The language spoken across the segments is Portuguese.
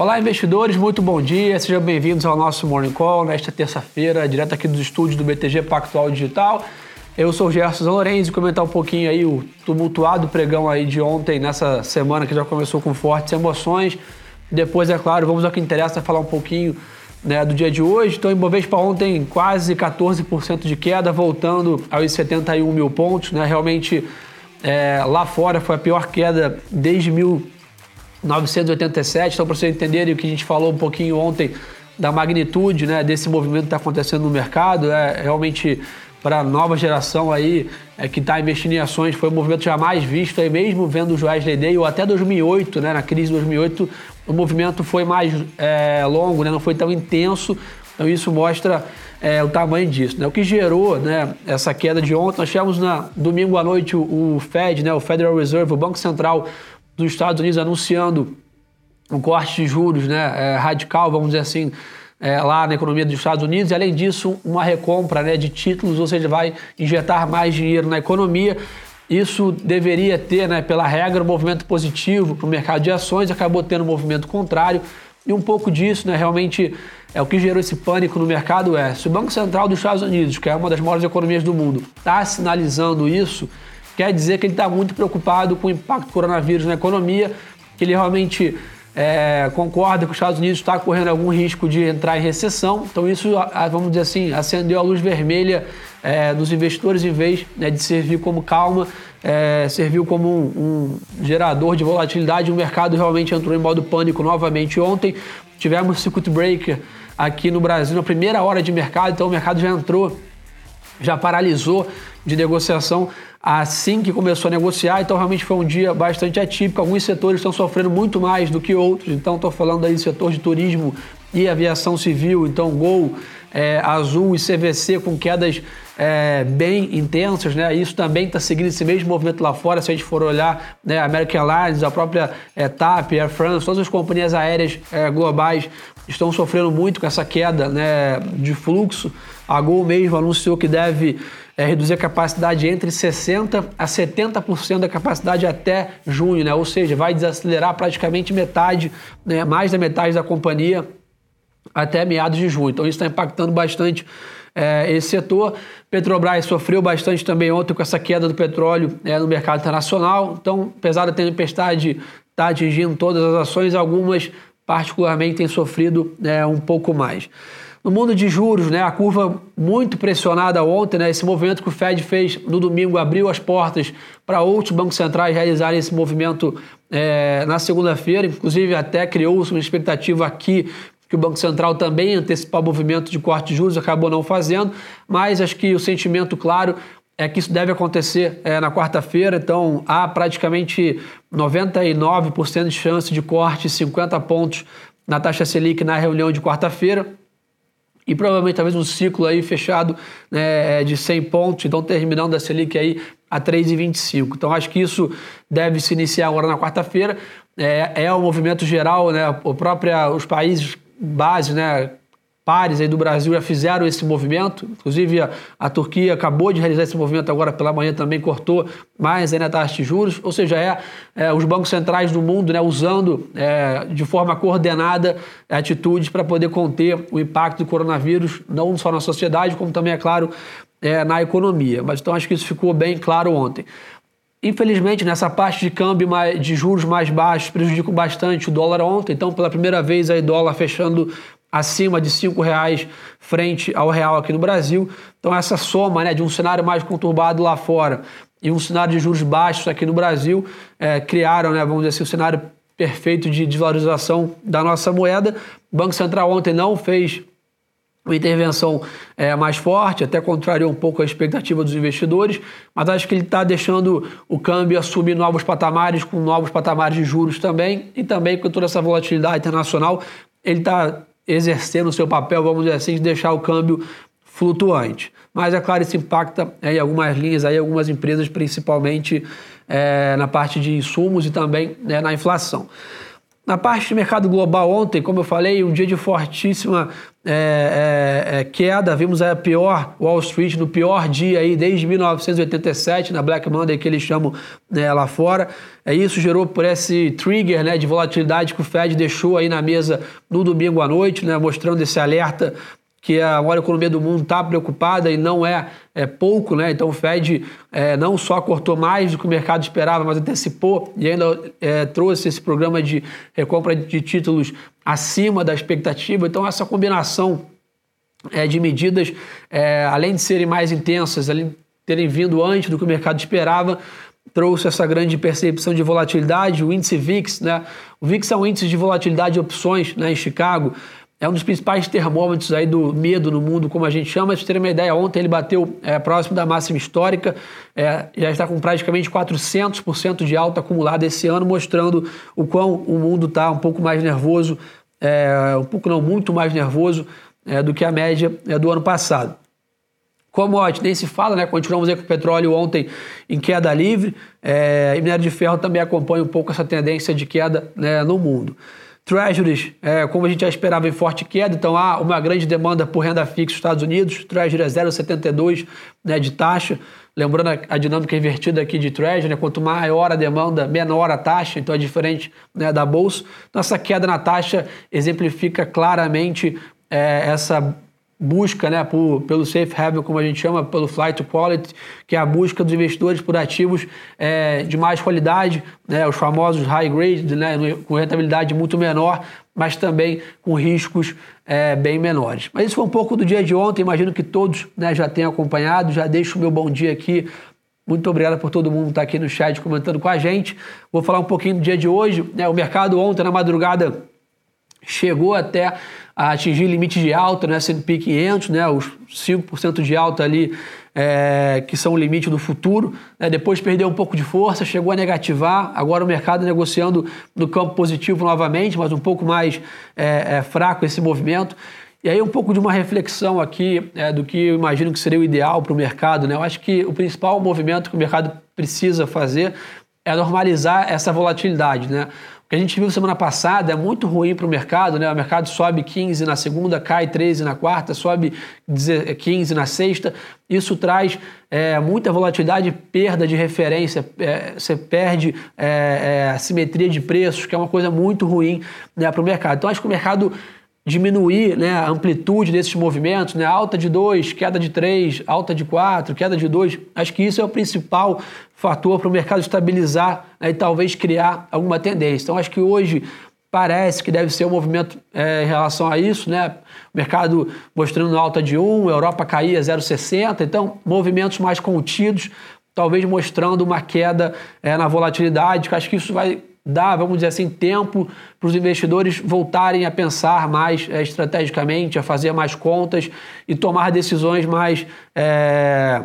Olá, investidores, muito bom dia. Sejam bem-vindos ao nosso Morning Call nesta terça-feira, direto aqui dos estúdios do BTG Pactual Digital. Eu sou o Gerson e comentar um pouquinho aí o tumultuado pregão aí de ontem, nessa semana que já começou com fortes emoções. Depois, é claro, vamos ao que interessa, falar um pouquinho né, do dia de hoje. Então, Ibovespa ontem quase 14% de queda, voltando aos 71 mil pontos. Né? Realmente, é, lá fora foi a pior queda desde 1987. Então, para vocês entenderem o que a gente falou um pouquinho ontem da magnitude né, desse movimento que está acontecendo no mercado, é realmente para a nova geração aí é, que está investindo em ações foi um movimento jamais visto aí mesmo vendo o Wesley Day ou até 2008, né, na crise de 2008 o movimento foi mais é, longo, né, não foi tão intenso, então isso mostra é, o tamanho disso. Né? O que gerou né, essa queda de ontem, nós tivemos na domingo à noite o, o Fed, né, o Federal Reserve, o Banco Central dos Estados Unidos anunciando um corte de juros né, é, radical, vamos dizer assim, é, lá na economia dos Estados Unidos, e além disso, uma recompra né, de títulos, ou seja, vai injetar mais dinheiro na economia. Isso deveria ter, né, pela regra, um movimento positivo para o mercado de ações, acabou tendo um movimento contrário. E um pouco disso, né, realmente, é o que gerou esse pânico no mercado é, se o Banco Central dos Estados Unidos, que é uma das maiores economias do mundo, está sinalizando isso, quer dizer que ele está muito preocupado com o impacto do coronavírus na economia, que ele realmente é, concorda que os Estados Unidos está correndo algum risco de entrar em recessão. Então isso, vamos dizer assim, acendeu a luz vermelha é, dos investidores em vez né, de servir como calma, é, serviu como um, um, gerador de volatilidade. O mercado realmente entrou em modo pânico novamente ontem. Tivemos circuit breaker aqui no Brasil na primeira hora de mercado, então o mercado já entrou, já paralisou de negociação assim que começou a negociar, então realmente foi um dia bastante atípico. Alguns setores estão sofrendo muito mais do que outros, então estou falando aí do setor de turismo e aviação civil, então Gol, é, Azul e CVC com quedas é, bem intensas, né? Isso também está seguindo esse mesmo movimento lá fora. Se a gente for olhar, né, American Airlines, a própria é, TAP, Air France, todas as companhias aéreas é, globais estão sofrendo muito com essa queda né, de fluxo. A Gol mesmo anunciou que deve é, reduzir a capacidade entre 60% a 70% da capacidade até junho, né? ou seja, vai desacelerar praticamente metade, né? mais da metade da companhia até meados de junho. Então isso está impactando bastante é, esse setor. Petrobras sofreu bastante também ontem com essa queda do petróleo é, no mercado internacional. Então, apesar da tempestade estar tá atingindo todas as ações, algumas particularmente têm sofrido é, um pouco mais. No mundo de juros, né, a curva muito pressionada ontem, né, esse movimento que o Fed fez no domingo abriu as portas para outros bancos centrais realizarem esse movimento é, na segunda-feira, inclusive até criou-se uma expectativa aqui que o Banco Central também antecipar o movimento de corte de juros, acabou não fazendo, mas acho que o sentimento claro é que isso deve acontecer é, na quarta-feira, então há praticamente 99% de chance de corte, 50 pontos na taxa Selic na reunião de quarta-feira e provavelmente talvez um ciclo aí fechado né, de 100 pontos, então terminando a Selic aí a 3,25. Então acho que isso deve se iniciar agora na quarta-feira. É, é um movimento geral, né, o próprio, os países base, né, pares aí do Brasil já fizeram esse movimento, inclusive a, a, Turquia acabou de realizar esse movimento agora pela manhã também cortou mais ainda a taxa de juros, ou seja, é, é os bancos centrais do mundo né, usando é, de forma coordenada atitudes para poder conter o impacto do coronavírus, não só na sociedade, como também, é claro, é, na economia. Mas então acho que isso ficou bem claro ontem. Infelizmente, nessa parte de câmbio de juros mais baixos prejudicou bastante o dólar ontem. Então, pela primeira vez, aí dólar fechando acima de R$ reais frente ao real aqui no Brasil. Então essa soma né, de um cenário mais conturbado lá fora e um cenário de juros baixos aqui no Brasil é, criaram, né, vamos dizer assim, o um cenário perfeito de desvalorização da nossa moeda. O Banco Central ontem não fez uma intervenção é, mais forte, até contrariou um pouco a expectativa dos investidores, mas acho que ele está deixando o câmbio assumir novos patamares, com novos patamares de juros também, e também com toda essa volatilidade internacional, ele está exercendo o seu papel, vamos dizer assim, de deixar o câmbio flutuante. Mas, é claro, isso impacta é, em algumas linhas, aí, algumas empresas, principalmente é, na parte de insumos e também né, na inflação. Na parte de mercado global ontem, como eu falei, um dia de fortíssima é, é, é, queda. Vimos a pior Wall Street no pior dia aí desde 1987, na Black Monday que eles chamam né, lá fora. É, isso gerou por esse trigger né, de volatilidade que o Fed deixou aí na mesa no domingo à noite, né, mostrando esse alerta que a economia do mundo está preocupada e não é, é pouco, né? Então o Fed é, não só cortou mais do que o mercado esperava, mas antecipou e ainda é, trouxe esse programa de recompra de títulos acima da expectativa. Então essa combinação é, de medidas, é, além de serem mais intensas, além de terem vindo antes do que o mercado esperava, trouxe essa grande percepção de volatilidade. O índice VIX, né? O VIX é um índice de volatilidade de opções, né? Em Chicago é um dos principais termômetros aí do medo no mundo, como a gente chama. Para ter uma ideia, ontem ele bateu é, próximo da máxima histórica, é, já está com praticamente 400% de alta acumulada esse ano, mostrando o quão o mundo está um pouco mais nervoso, é, um pouco não, muito mais nervoso é, do que a média é, do ano passado. Commodity, nem se fala, né? Continuamos aí com o petróleo ontem em queda livre, é, e minério de ferro também acompanha um pouco essa tendência de queda né, no mundo. Treasuries, é, como a gente já esperava, em forte queda, então há uma grande demanda por renda fixa nos Estados Unidos. Treasury é 0,72 né, de taxa. Lembrando a, a, dinâmica invertida aqui de Treasury, né, quanto maior a demanda, menor a taxa, então é diferente né, da Bolsa. Então, essa queda na taxa exemplifica claramente é, essa busca né, por, pelo safe haven, como a gente chama, pelo flight to quality, que é a busca dos investidores por ativos é, de mais qualidade, né, os famosos high grade, né, com rentabilidade muito menor, mas também com riscos é, bem menores. Mas isso foi um pouco do dia de ontem, imagino que todos né, já tenham acompanhado, já deixo o meu bom dia aqui. Muito obrigado por todo mundo estar aqui no chat comentando com a gente. Vou falar um pouquinho do dia de hoje. Né, o mercado ontem, na madrugada, chegou até a atingir limite de alta no S&P 500, né, os 5% de alta ali, é, que são o limite do futuro. Né, depois perdeu um pouco de força, chegou a negativar. Agora o mercado negociando no campo positivo novamente, mas um pouco mais é, é, fraco esse movimento. E aí um pouco de uma reflexão aqui é, do que eu imagino que seria o ideal para o mercado. Né? Eu acho que o principal movimento que o mercado precisa fazer é normalizar essa volatilidade. Né? que a gente viu semana passada é muito ruim para o mercado, né? O mercado sobe 15 na segunda, cai 13 na quarta, sobe 15 na sexta. Isso traz é, muita volatilidade, perda de referência, é, você perde é, é, a simetria de preços, que é uma coisa muito ruim né, para o mercado. Então acho que o mercado diminuir né, a amplitude desses movimentos, né, alta de 2, queda de 3, alta de 4, queda de 2. Acho que isso é o principal fator para o mercado estabilizar né, e talvez criar alguma tendência. Então, acho que hoje parece que deve ser um movimento é, em relação a isso, né? O mercado mostrando alta de 1, a Europa caía 0,60, então movimentos mais contidos, talvez mostrando uma queda é, na volatilidade, que acho que isso vai dar, vamos dizer assim, tempo para os investidores voltarem a pensar mais é, estrategicamente, a fazer mais contas e tomar decisões mais é,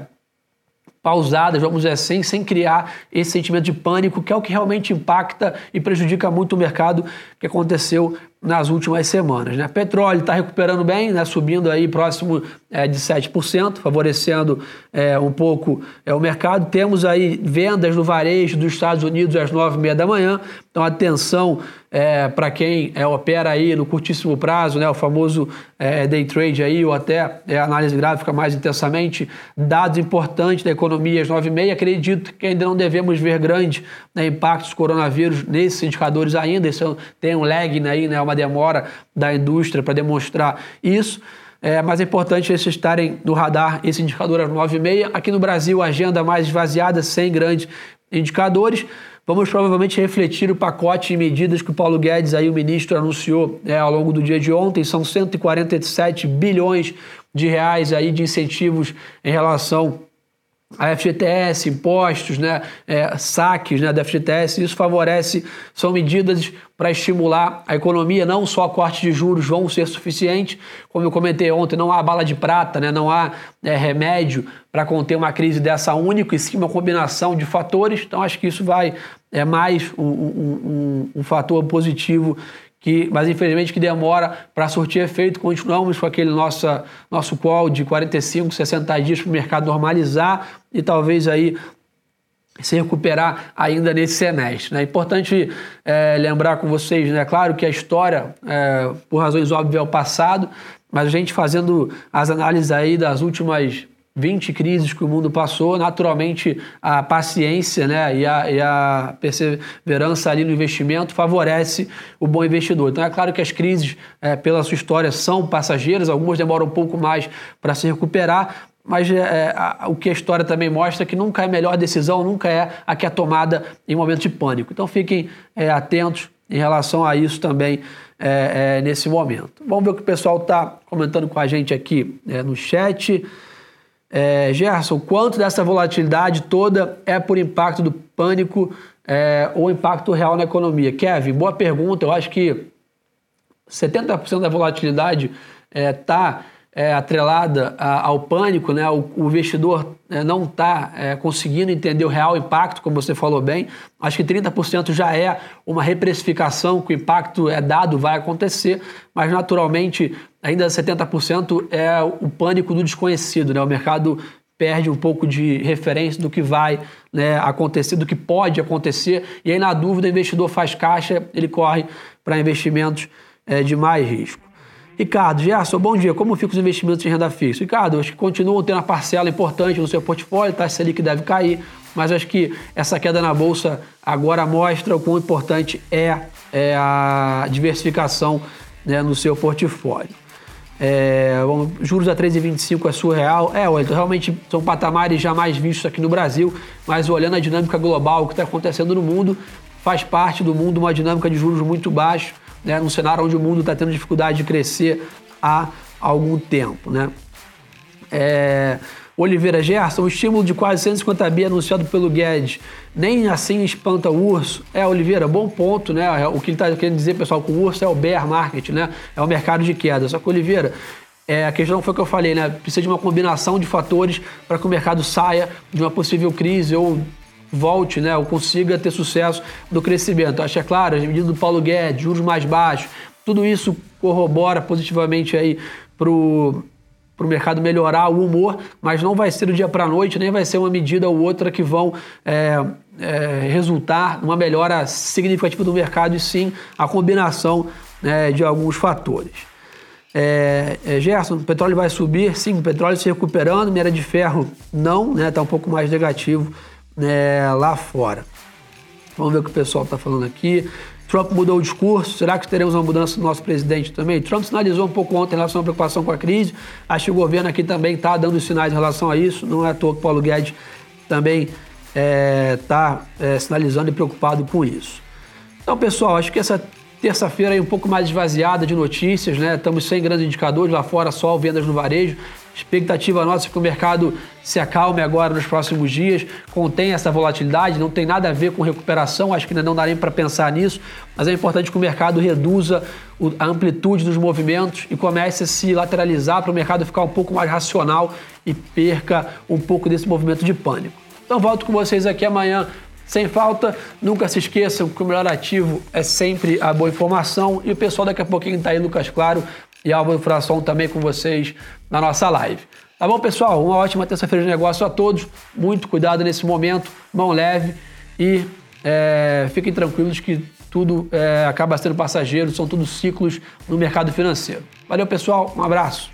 pausadas, vamos dizer assim, sem criar esse sentimento de pânico, que é o que realmente impacta e prejudica muito o mercado que aconteceu nas últimas semanas. Né? Petróleo está recuperando bem, né? subindo aí próximo é, de 7%, favorecendo é, um pouco é, o mercado. Temos aí vendas no varejo dos Estados Unidos às 9h30 da manhã, então atenção é, para quem é, opera aí no curtíssimo prazo, né? o famoso é, day trade aí, ou até é, análise gráfica mais intensamente, dados importantes da economia às 9h30. Acredito que ainda não devemos ver grandes né, do coronavírus nesses indicadores ainda, isso tem um lag aí, né, uma demora da indústria para demonstrar isso. É, mas é importante esses estarem no radar, esse indicador às 9h30. Aqui no Brasil, agenda mais esvaziada, sem grandes indicadores. Vamos provavelmente refletir o pacote de medidas que o Paulo Guedes, aí, o ministro, anunciou é, ao longo do dia de ontem. São 147 bilhões de reais aí de incentivos em relação a FGTS, impostos, né, é, saques né, da FGTS, isso favorece, são medidas para estimular a economia, não só cortes de juros vão ser suficientes, como eu comentei ontem, não há bala de prata, né, não há é, remédio para conter uma crise dessa única, e sim uma combinação de fatores, então acho que isso vai é mais um, um, um, um fator positivo que, mas infelizmente que demora para surtir efeito. Continuamos com aquele nosso, nosso call de 45, 60 dias para o mercado normalizar e talvez aí se recuperar ainda nesse semestre. Né? É importante é, lembrar com vocês, né? claro que a história, é, por razões óbvias, é o passado, mas a gente fazendo as análises aí das últimas 20 crises que o mundo passou, naturalmente a paciência né, e, a, e a perseverança ali no investimento favorece o bom investidor. Então é claro que as crises, é, pela sua história, são passageiras, algumas demoram um pouco mais para se recuperar, mas é, é, a, o que a história também mostra é que nunca é a melhor decisão, nunca é a que é tomada em momento de pânico. Então fiquem é, atentos em relação a isso também é, é, nesse momento. Vamos ver o que o pessoal está comentando com a gente aqui no chat. É, Gerson, quanto dessa volatilidade toda é por impacto do pânico é, ou impacto real na economia? Kevin, boa pergunta. Eu acho que 70% da volatilidade está é, atrelada a, ao pânico, né? o, o investidor é, não está é, conseguindo entender o real impacto, como você falou bem. Acho que 30% já é uma reprecificação, que o impacto é dado, vai acontecer, mas naturalmente ainda 70% é o pânico do desconhecido. Né? O mercado perde um pouco de referência do que vai né, acontecer, do que pode acontecer, e aí na dúvida o investidor faz caixa, ele corre para investimentos é, de mais risco. Ricardo, Gerson, bom dia. Como ficam os investimentos em renda fixa? Ricardo, acho que continuam tendo uma parcela importante no seu portfólio, tá? taxa Selic deve cair, mas acho que essa queda na Bolsa agora mostra o quão importante é, é a diversificação né, no seu portfólio. É, juros a 3,25 é surreal. É, olha, realmente são patamares jamais vistos aqui no Brasil, mas olhando a dinâmica global, o que está acontecendo no mundo, faz parte do mundo uma dinâmica de juros muito baixos né, num cenário onde o mundo está tendo dificuldade de crescer há algum tempo. Né? É, Oliveira Gerson, o estímulo de quase 150 bi anunciado pelo Guedes, nem assim espanta o urso. É, Oliveira, bom ponto, né? O que ele está querendo dizer, pessoal, com o urso é o bear market, né? É o mercado de queda. Só que, Oliveira, é, a questão foi o que eu falei, né? Precisa de uma combinação de fatores para que o mercado saia de uma possível crise ou volte, né, ou consiga ter sucesso no crescimento. Acho é claro, as medidas do Paulo Guedes, juros mais baixos, tudo isso corrobora positivamente aí para o mercado melhorar o humor, mas não vai ser do dia para a noite, nem vai ser uma medida ou outra que vão é, é, resultar numa melhora significativa do mercado, e sim a combinação né, de alguns fatores. É, é, Gerson, o petróleo vai subir? Sim, o petróleo se recuperando, minério de ferro não, está né, tá um pouco mais negativo é, lá fora. Vamos ver o que o pessoal está falando aqui. Trump mudou o discurso. Será que teremos uma mudança do nosso presidente também? Trump sinalizou um pouco ontem em relação à preocupação com a crise. Acho que o governo aqui também está dando sinais em relação a isso. Não é à toa que Paulo Guedes também está é, é, sinalizando e preocupado com isso. Então, pessoal, acho que essa terça-feira aí um pouco mais esvaziada de notícias, né? Estamos sem grandes indicadores lá fora, só vendas no varejo. Expectativa nossa é que o mercado se acalme agora nos próximos dias, contém essa volatilidade, não tem nada a ver com recuperação, acho que ainda não dá nem para pensar nisso, mas é importante que o mercado reduza a amplitude dos movimentos e comece a se lateralizar para o mercado ficar um pouco mais racional e perca um pouco desse movimento de pânico. Então volto com vocês aqui amanhã sem falta, nunca se esqueçam que o melhor ativo é sempre a boa informação. E o pessoal daqui a pouquinho está aí, Lucas Claro, e Álvaro Fração também com vocês na nossa live. Tá bom, pessoal? Uma ótima terça-feira de negócio a todos. Muito cuidado nesse momento, mão leve e é, fiquem tranquilos que tudo é, acaba sendo passageiro, são tudo ciclos no mercado financeiro. Valeu, pessoal. Um abraço.